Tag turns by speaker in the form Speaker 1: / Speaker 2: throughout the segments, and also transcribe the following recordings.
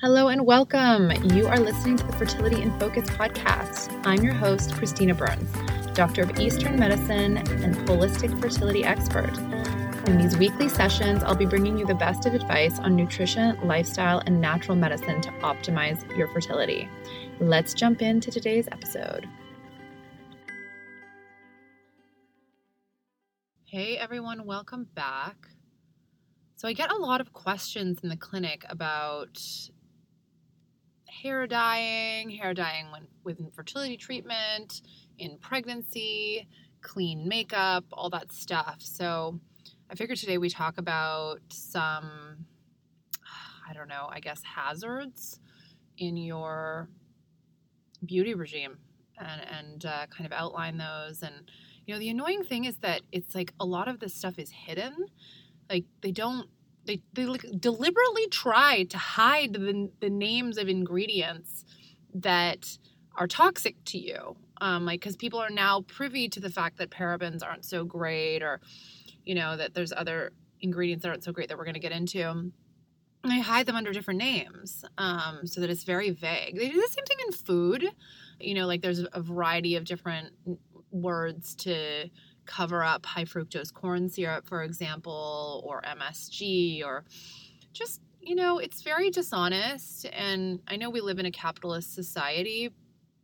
Speaker 1: Hello and welcome. You are listening to the Fertility in Focus podcast. I'm your host, Christina Burns, doctor of Eastern medicine and holistic fertility expert. In these weekly sessions, I'll be bringing you the best of advice on nutrition, lifestyle, and natural medicine to optimize your fertility. Let's jump into today's episode. Hey everyone, welcome back. So, I get a lot of questions in the clinic about hair dyeing, hair dyeing with infertility treatment, in pregnancy, clean makeup, all that stuff. So I figured today we talk about some, I don't know, I guess hazards in your beauty regime and, and uh, kind of outline those. And, you know, the annoying thing is that it's like a lot of this stuff is hidden. Like they don't they, they like deliberately try to hide the, the names of ingredients that are toxic to you um, like because people are now privy to the fact that parabens aren't so great or you know that there's other ingredients that aren't so great that we're going to get into and they hide them under different names um, so that it's very vague. They do the same thing in food. You know like there's a variety of different words to cover up high fructose corn syrup, for example, or MSG, or just, you know, it's very dishonest. And I know we live in a capitalist society.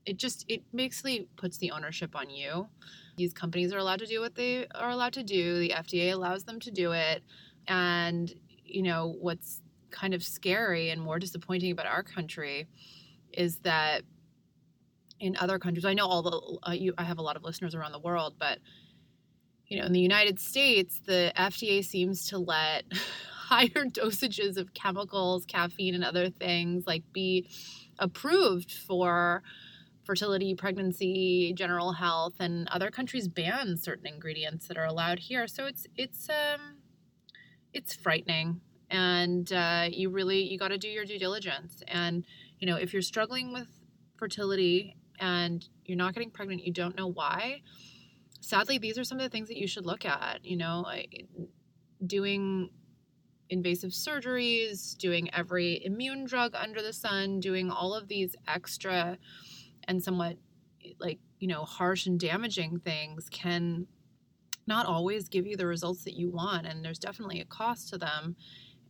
Speaker 1: It just, it basically puts the ownership on you. These companies are allowed to do what they are allowed to do, the FDA allows them to do it. And, you know, what's kind of scary and more disappointing about our country is that in other countries, I know all the, uh, you, I have a lot of listeners around the world, but you know, in the United States, the FDA seems to let higher dosages of chemicals, caffeine, and other things like be approved for fertility, pregnancy, general health, and other countries ban certain ingredients that are allowed here. So it's it's um it's frightening, and uh, you really you got to do your due diligence. And you know, if you're struggling with fertility and you're not getting pregnant, you don't know why sadly, these are some of the things that you should look at. You know, doing invasive surgeries, doing every immune drug under the sun, doing all of these extra and somewhat like, you know, harsh and damaging things can not always give you the results that you want. And there's definitely a cost to them.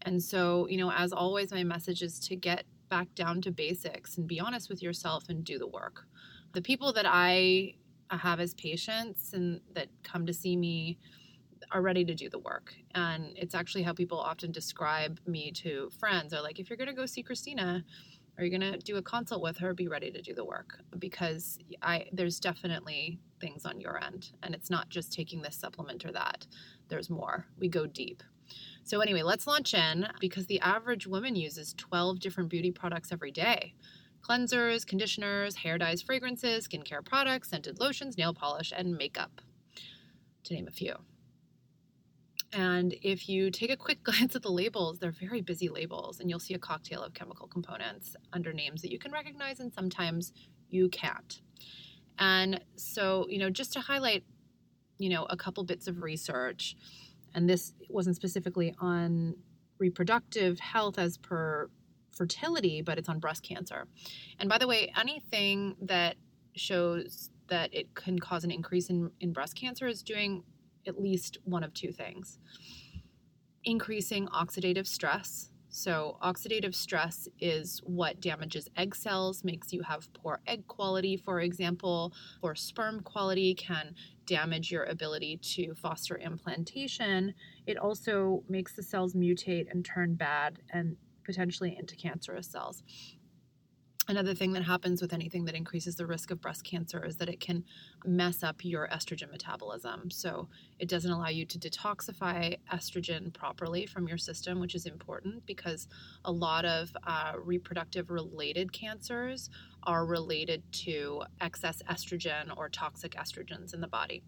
Speaker 1: And so, you know, as always, my message is to get back down to basics and be honest with yourself and do the work. The people that I have as patients and that come to see me are ready to do the work. And it's actually how people often describe me to friends. They're like, if you're going to go see Christina, are you going to do a consult with her? Be ready to do the work because I there's definitely things on your end, and it's not just taking this supplement or that. There's more. We go deep. So anyway, let's launch in because the average woman uses 12 different beauty products every day cleansers, conditioners, hair dyes, fragrances, skincare products, scented lotions, nail polish, and makeup, to name a few. And if you take a quick glance at the labels, they're very busy labels, and you'll see a cocktail of chemical components under names that you can recognize and sometimes you can't. And so, you know, just to highlight, you know, a couple bits of research, and this wasn't specifically on reproductive health as per fertility, but it's on breast cancer. And by the way, anything that shows that it can cause an increase in, in breast cancer is doing at least one of two things increasing oxidative stress. So, oxidative stress is what damages egg cells, makes you have poor egg quality, for example, or sperm quality can damage your ability to foster implantation. It also makes the cells mutate and turn bad and potentially into cancerous cells. Another thing that happens with anything that increases the risk of breast cancer is that it can mess up your estrogen metabolism. So it doesn't allow you to detoxify estrogen properly from your system, which is important because a lot of uh, reproductive related cancers are related to excess estrogen or toxic estrogens in the body.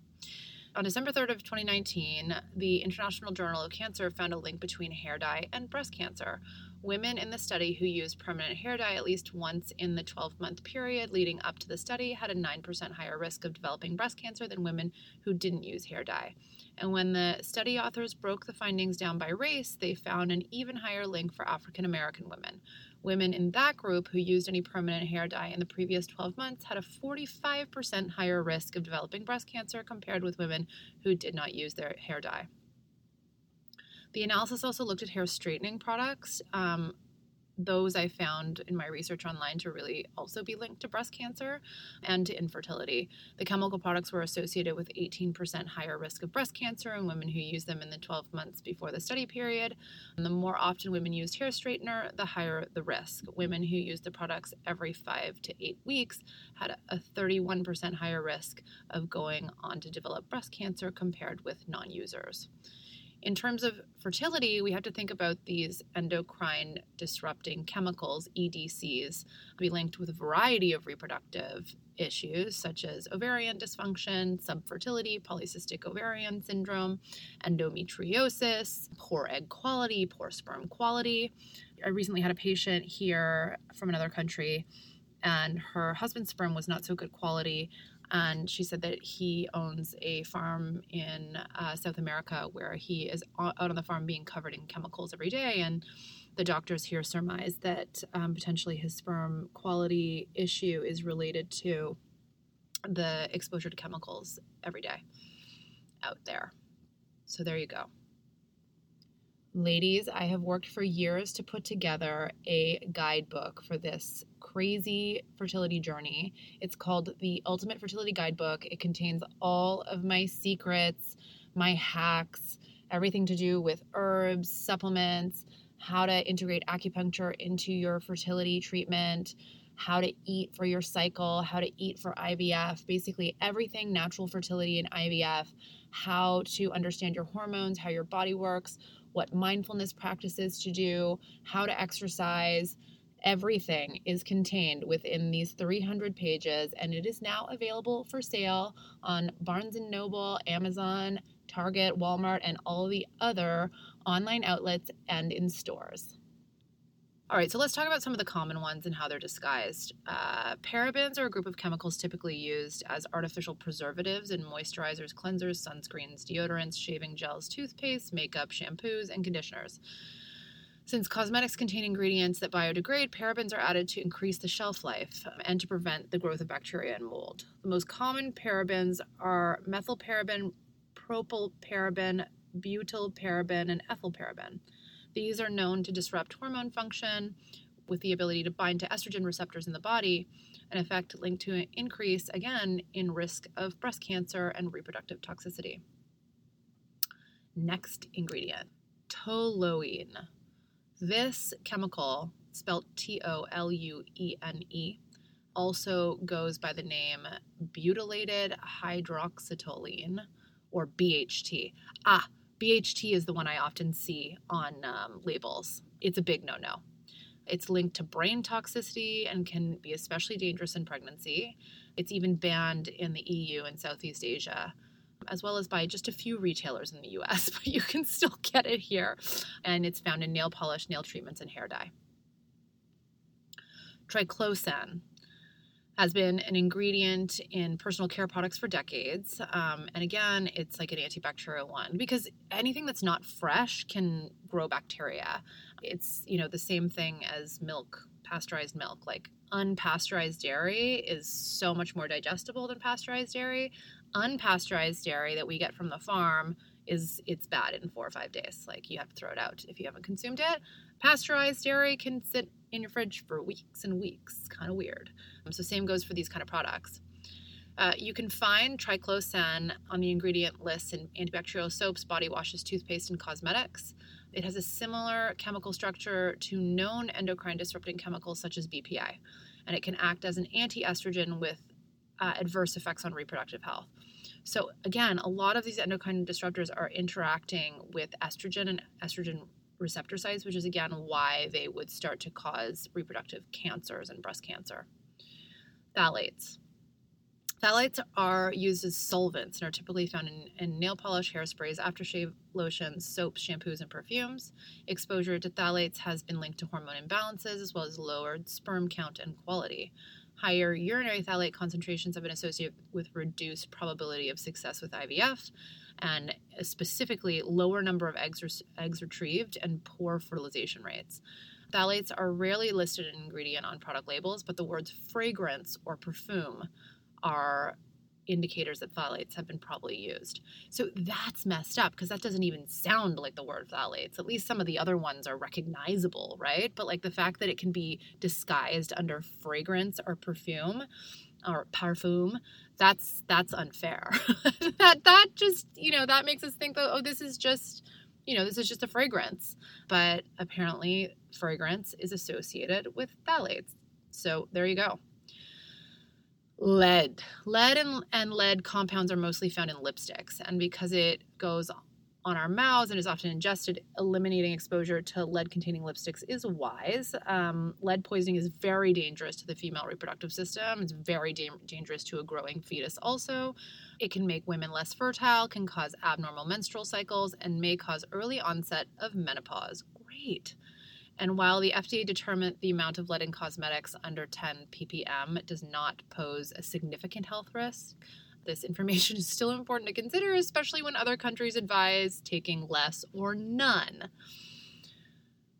Speaker 1: On December 3rd of 2019, the International Journal of Cancer found a link between hair dye and breast cancer. Women in the study who used permanent hair dye at least once in the 12 month period leading up to the study had a 9% higher risk of developing breast cancer than women who didn't use hair dye. And when the study authors broke the findings down by race, they found an even higher link for African American women. Women in that group who used any permanent hair dye in the previous 12 months had a 45% higher risk of developing breast cancer compared with women who did not use their hair dye. The analysis also looked at hair straightening products. Um, those I found in my research online to really also be linked to breast cancer and to infertility. The chemical products were associated with 18% higher risk of breast cancer in women who used them in the 12 months before the study period. And the more often women used hair straightener, the higher the risk. Women who used the products every five to eight weeks had a 31% higher risk of going on to develop breast cancer compared with non users. In terms of fertility, we have to think about these endocrine disrupting chemicals, EDCs, be linked with a variety of reproductive issues such as ovarian dysfunction, subfertility, polycystic ovarian syndrome, endometriosis, poor egg quality, poor sperm quality. I recently had a patient here from another country and her husband's sperm was not so good quality and she said that he owns a farm in uh, South America where he is out on the farm being covered in chemicals every day. And the doctors here surmise that um, potentially his sperm quality issue is related to the exposure to chemicals every day out there. So there you go. Ladies, I have worked for years to put together a guidebook for this crazy fertility journey. It's called the Ultimate Fertility Guidebook. It contains all of my secrets, my hacks, everything to do with herbs, supplements, how to integrate acupuncture into your fertility treatment, how to eat for your cycle, how to eat for IVF, basically everything natural fertility and IVF, how to understand your hormones, how your body works what mindfulness practices to do, how to exercise. Everything is contained within these 300 pages, and it is now available for sale on Barnes and Noble, Amazon, Target, Walmart, and all the other online outlets and in stores. All right, so let's talk about some of the common ones and how they're disguised. Uh, parabens are a group of chemicals typically used as artificial preservatives in moisturizers, cleansers, sunscreens, deodorants, shaving gels, toothpaste, makeup, shampoos, and conditioners. Since cosmetics contain ingredients that biodegrade, parabens are added to increase the shelf life and to prevent the growth of bacteria and mold. The most common parabens are methylparaben, propylparaben, butylparaben, and ethylparaben. These are known to disrupt hormone function with the ability to bind to estrogen receptors in the body, an effect linked to an increase, again, in risk of breast cancer and reproductive toxicity. Next ingredient toluene. This chemical, spelled T O L U E N E, also goes by the name butylated hydroxytoluene or BHT. Ah, BHT is the one I often see on um, labels. It's a big no no. It's linked to brain toxicity and can be especially dangerous in pregnancy. It's even banned in the EU and Southeast Asia, as well as by just a few retailers in the US, but you can still get it here. And it's found in nail polish, nail treatments, and hair dye. Triclosan has been an ingredient in personal care products for decades. Um, and again, it's like an antibacterial one because anything that's not fresh can grow bacteria. It's, you know, the same thing as milk, pasteurized milk. Like unpasteurized dairy is so much more digestible than pasteurized dairy. Unpasteurized dairy that we get from the farm is it's bad in four or five days. Like you have to throw it out if you haven't consumed it. Pasteurized dairy can sit in your fridge for weeks and weeks. Kind of weird. Um, so same goes for these kind of products. Uh, you can find triclosan on the ingredient list in antibacterial soaps, body washes, toothpaste, and cosmetics. It has a similar chemical structure to known endocrine disrupting chemicals such as BPA, and it can act as an anti estrogen with uh, adverse effects on reproductive health. So, again, a lot of these endocrine disruptors are interacting with estrogen and estrogen receptor sites, which is again why they would start to cause reproductive cancers and breast cancer. Phthalates. Phthalates are used as solvents and are typically found in, in, nail polish, hairsprays, aftershave lotions, soaps, shampoos, and perfumes. Exposure to phthalates has been linked to hormone imbalances as well as lowered sperm count and quality. Higher urinary phthalate concentrations have been associated with reduced probability of success with IVF, and specifically lower number of eggs, eggs retrieved and poor fertilization rates. Phthalates are rarely listed an ingredient on product labels, but the words fragrance or perfume are indicators that phthalates have been probably used. So that's messed up because that doesn't even sound like the word phthalates. At least some of the other ones are recognizable, right? But like the fact that it can be disguised under fragrance or perfume or parfum, that's that's unfair. that that just, you know, that makes us think that oh this is just you know, this is just a fragrance. But apparently fragrance is associated with phthalates. So there you go. Lead. Lead and, and lead compounds are mostly found in lipsticks. And because it goes on our mouths and is often ingested, eliminating exposure to lead containing lipsticks is wise. Um, lead poisoning is very dangerous to the female reproductive system. It's very da- dangerous to a growing fetus, also. It can make women less fertile, can cause abnormal menstrual cycles, and may cause early onset of menopause. Great. And while the FDA determined the amount of lead in cosmetics under 10 ppm does not pose a significant health risk, this information is still important to consider, especially when other countries advise taking less or none.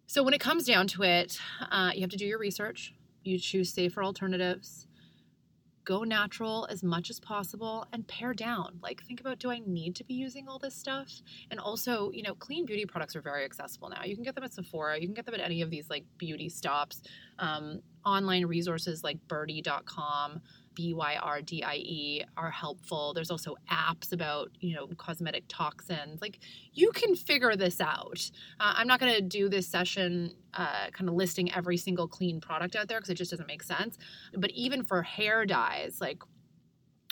Speaker 1: So, when it comes down to it, uh, you have to do your research. You choose safer alternatives go natural as much as possible and pare down. Like, think about do I need to be using all this stuff? And also, you know, clean beauty products are very accessible now. You can get them at Sephora, you can get them at any of these like beauty stops, um, online resources like byrdie.com. B Y R D I E are helpful. There's also apps about, you know, cosmetic toxins. Like you can figure this out. Uh, I'm not going to do this session uh, kind of listing every single clean product out there because it just doesn't make sense. But even for hair dyes, like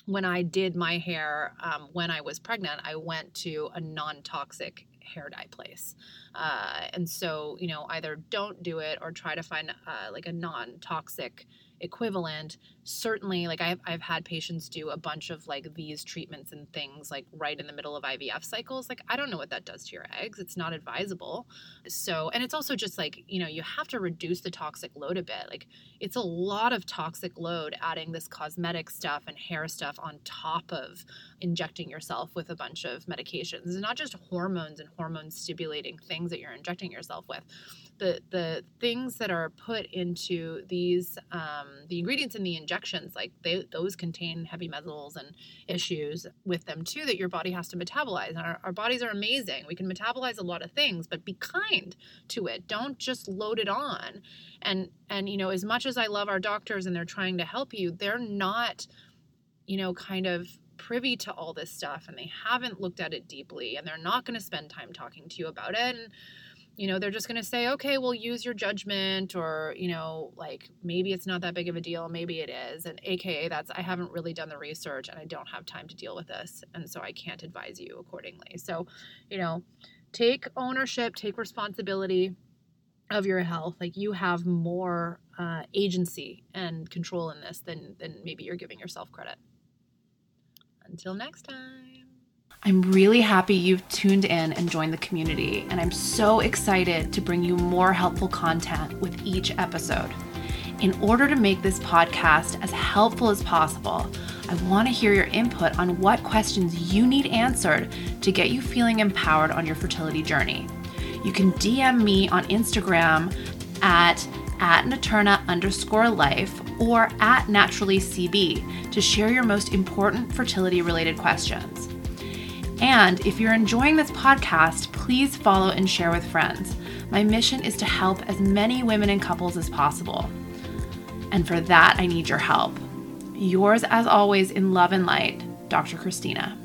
Speaker 1: when I did my hair um, when I was pregnant, I went to a non toxic hair dye place. Uh, and so, you know, either don't do it or try to find uh, like a non toxic equivalent certainly like I've, I've had patients do a bunch of like these treatments and things like right in the middle of ivf cycles like i don't know what that does to your eggs it's not advisable. So and it's also just like you know you have to reduce the toxic load a bit like it's a lot of toxic load adding this cosmetic stuff and hair stuff on top of injecting yourself with a bunch of medications it's not just hormones and hormone stimulating things that you're injecting yourself with. The the things that are put into these um, the ingredients in the injections like they, those contain heavy metals and issues with them too that your body has to metabolize. And our, our bodies are amazing. We can metabolize a lot of things but be kind to it. Don't just load it on. And and you know as much as i love our doctors and they're trying to help you they're not you know kind of privy to all this stuff and they haven't looked at it deeply and they're not going to spend time talking to you about it. And you know they're just going to say okay we'll use your judgment or you know like maybe it's not that big of a deal maybe it is and aka that's i haven't really done the research and i don't have time to deal with this and so i can't advise you accordingly. So you know take ownership take responsibility of your health like you have more uh, agency and control in this than than maybe you're giving yourself credit. Until next time I'm really happy you've tuned in and joined the community, and I'm so excited to bring you more helpful content with each episode. In order to make this podcast as helpful as possible, I want to hear your input on what questions you need answered to get you feeling empowered on your fertility journey. You can DM me on Instagram at at Naturna underscore life or at naturally CB to share your most important fertility related questions. And if you're enjoying this podcast, please follow and share with friends. My mission is to help as many women and couples as possible. And for that, I need your help. Yours, as always, in love and light, Dr. Christina.